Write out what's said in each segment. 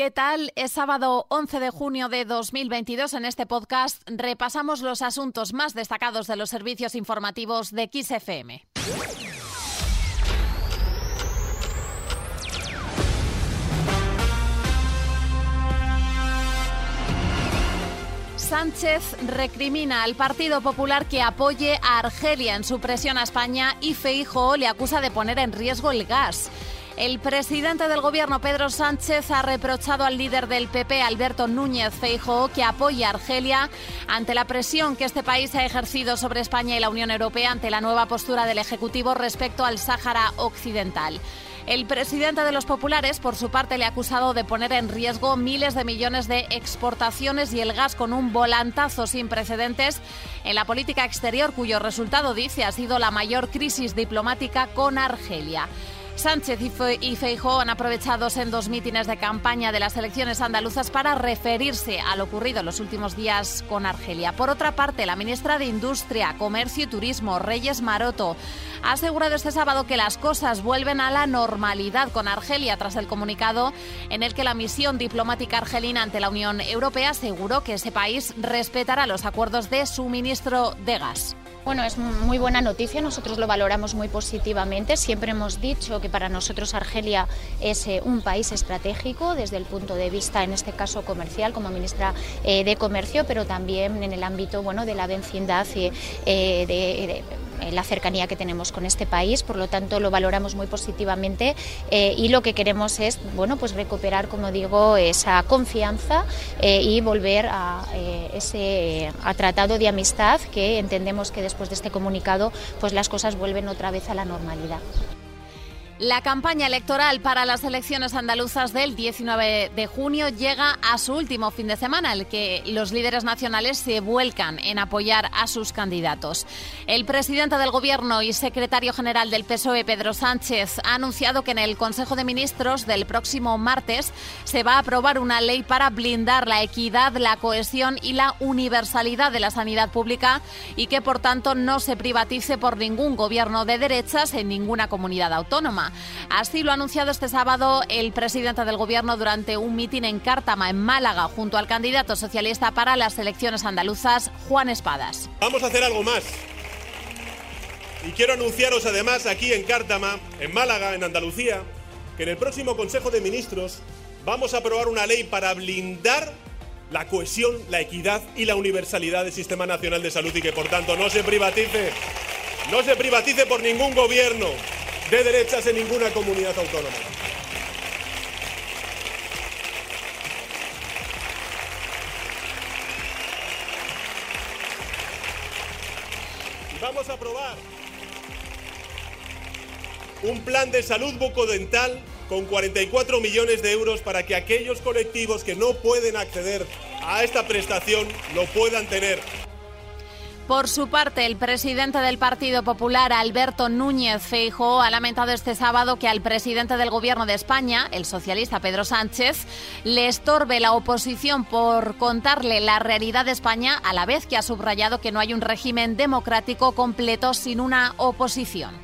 ¿Qué tal? Es sábado 11 de junio de 2022. En este podcast repasamos los asuntos más destacados de los servicios informativos de XFM. Sánchez recrimina al Partido Popular que apoye a Argelia en su presión a España y Feijóo le acusa de poner en riesgo el gas. El presidente del gobierno, Pedro Sánchez, ha reprochado al líder del PP, Alberto Núñez Feijóo, que apoya a Argelia ante la presión que este país ha ejercido sobre España y la Unión Europea ante la nueva postura del Ejecutivo respecto al Sáhara Occidental. El presidente de los populares, por su parte, le ha acusado de poner en riesgo miles de millones de exportaciones y el gas con un volantazo sin precedentes en la política exterior, cuyo resultado, dice, ha sido la mayor crisis diplomática con Argelia. Sánchez y Feijóo han aprovechado en dos mítines de campaña de las elecciones andaluzas para referirse a lo ocurrido en los últimos días con Argelia. Por otra parte, la ministra de Industria, Comercio y Turismo, Reyes Maroto, ha asegurado este sábado que las cosas vuelven a la normalidad con Argelia tras el comunicado en el que la misión diplomática argelina ante la Unión Europea aseguró que ese país respetará los acuerdos de suministro de gas. Bueno, es muy buena noticia, nosotros lo valoramos muy positivamente. Siempre hemos dicho que para nosotros Argelia es eh, un país estratégico desde el punto de vista, en este caso comercial, como ministra eh, de Comercio, pero también en el ámbito bueno, de la vecindad y eh, de la cercanía que tenemos con este país, por lo tanto lo valoramos muy positivamente eh, y lo que queremos es bueno pues recuperar, como digo, esa confianza eh, y volver a ese tratado de amistad que entendemos que después de este comunicado pues las cosas vuelven otra vez a la normalidad. La campaña electoral para las elecciones andaluzas del 19 de junio llega a su último fin de semana, el que los líderes nacionales se vuelcan en apoyar a sus candidatos. El presidente del Gobierno y secretario general del PSOE, Pedro Sánchez, ha anunciado que en el Consejo de Ministros del próximo martes se va a aprobar una ley para blindar la equidad, la cohesión y la universalidad de la sanidad pública y que, por tanto, no se privatice por ningún gobierno de derechas en ninguna comunidad autónoma. Así lo ha anunciado este sábado el presidente del Gobierno durante un mitin en Cártama, en Málaga, junto al candidato socialista para las elecciones andaluzas, Juan Espadas. Vamos a hacer algo más. Y quiero anunciaros además aquí en Cártama, en Málaga, en Andalucía, que en el próximo Consejo de Ministros vamos a aprobar una ley para blindar la cohesión, la equidad y la universalidad del Sistema Nacional de Salud y que por tanto no se privatice, no se privatice por ningún gobierno de derechas en ninguna comunidad autónoma. vamos a aprobar un plan de salud bucodental con 44 millones de euros para que aquellos colectivos que no pueden acceder a esta prestación lo puedan tener. Por su parte, el presidente del Partido Popular, Alberto Núñez Feijóo, ha lamentado este sábado que al presidente del Gobierno de España, el socialista Pedro Sánchez, le estorbe la oposición por contarle la realidad de España, a la vez que ha subrayado que no hay un régimen democrático completo sin una oposición.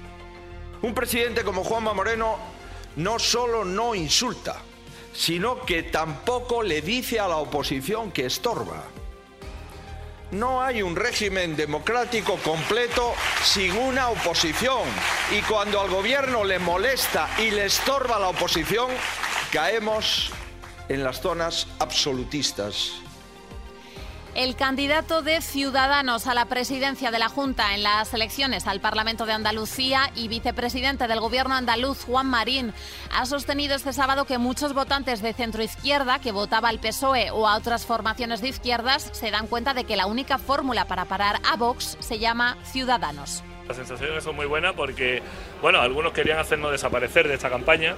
Un presidente como Juanma Moreno no solo no insulta, sino que tampoco le dice a la oposición que estorba. No hay un régimen democrático completo sin una oposición. Y cuando al gobierno le molesta y le estorba la oposición, caemos en las zonas absolutistas el candidato de Ciudadanos a la presidencia de la Junta en las elecciones al Parlamento de Andalucía y vicepresidente del Gobierno andaluz, Juan Marín, ha sostenido este sábado que muchos votantes de centroizquierda que votaba al PSOE o a otras formaciones de izquierdas se dan cuenta de que la única fórmula para parar a Vox se llama Ciudadanos. Las sensaciones son muy buenas porque, bueno, algunos querían hacernos desaparecer de esta campaña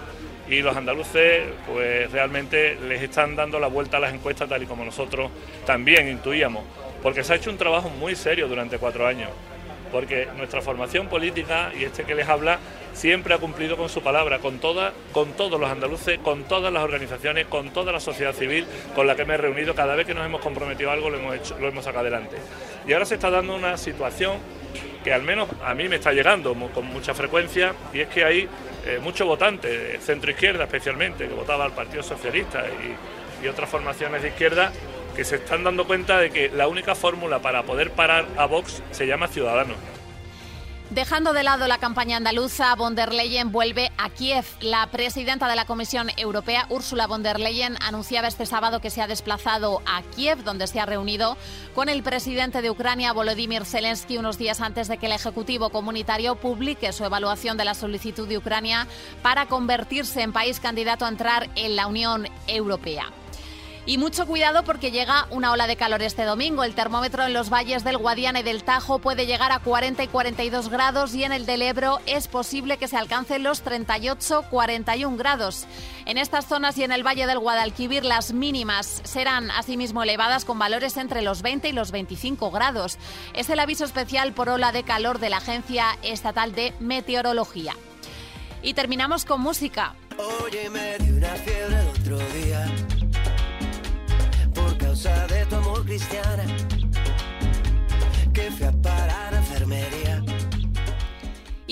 y los andaluces pues realmente les están dando la vuelta a las encuestas tal y como nosotros también intuíamos, porque se ha hecho un trabajo muy serio durante cuatro años, porque nuestra formación política y este que les habla siempre ha cumplido con su palabra, con toda, con todos los andaluces, con todas las organizaciones, con toda la sociedad civil con la que me he reunido, cada vez que nos hemos comprometido algo lo hemos hecho, lo hemos sacado adelante. Y ahora se está dando una situación que al menos a mí me está llegando con mucha frecuencia y es que hay eh, mucho votante, centro-izquierda especialmente, que votaba al Partido Socialista y, y otras formaciones de izquierda, que se están dando cuenta de que la única fórmula para poder parar a Vox se llama Ciudadanos. Dejando de lado la campaña andaluza, von der Leyen vuelve a Kiev. La presidenta de la Comisión Europea, Ursula von der Leyen, anunciaba este sábado que se ha desplazado a Kiev, donde se ha reunido con el presidente de Ucrania, Volodymyr Zelensky, unos días antes de que el Ejecutivo Comunitario publique su evaluación de la solicitud de Ucrania para convertirse en país candidato a entrar en la Unión Europea. Y mucho cuidado porque llega una ola de calor este domingo. El termómetro en los valles del Guadiana y del Tajo puede llegar a 40 y 42 grados y en el del Ebro es posible que se alcancen los 38-41 grados. En estas zonas y en el valle del Guadalquivir las mínimas serán asimismo elevadas con valores entre los 20 y los 25 grados. Es el aviso especial por ola de calor de la Agencia Estatal de Meteorología. Y terminamos con música. Cristiana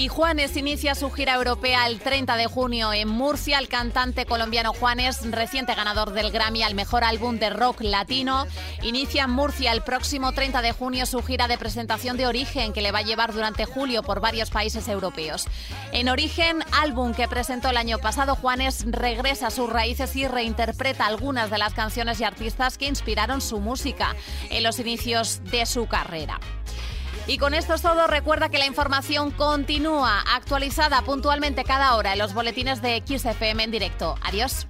Y Juanes inicia su gira europea el 30 de junio en Murcia. El cantante colombiano Juanes, reciente ganador del Grammy al mejor álbum de rock latino, inicia en Murcia el próximo 30 de junio su gira de presentación de Origen que le va a llevar durante julio por varios países europeos. En Origen, álbum que presentó el año pasado, Juanes regresa a sus raíces y reinterpreta algunas de las canciones y artistas que inspiraron su música en los inicios de su carrera. Y con esto es todo. Recuerda que la información continúa actualizada puntualmente cada hora en los boletines de XFM en directo. Adiós.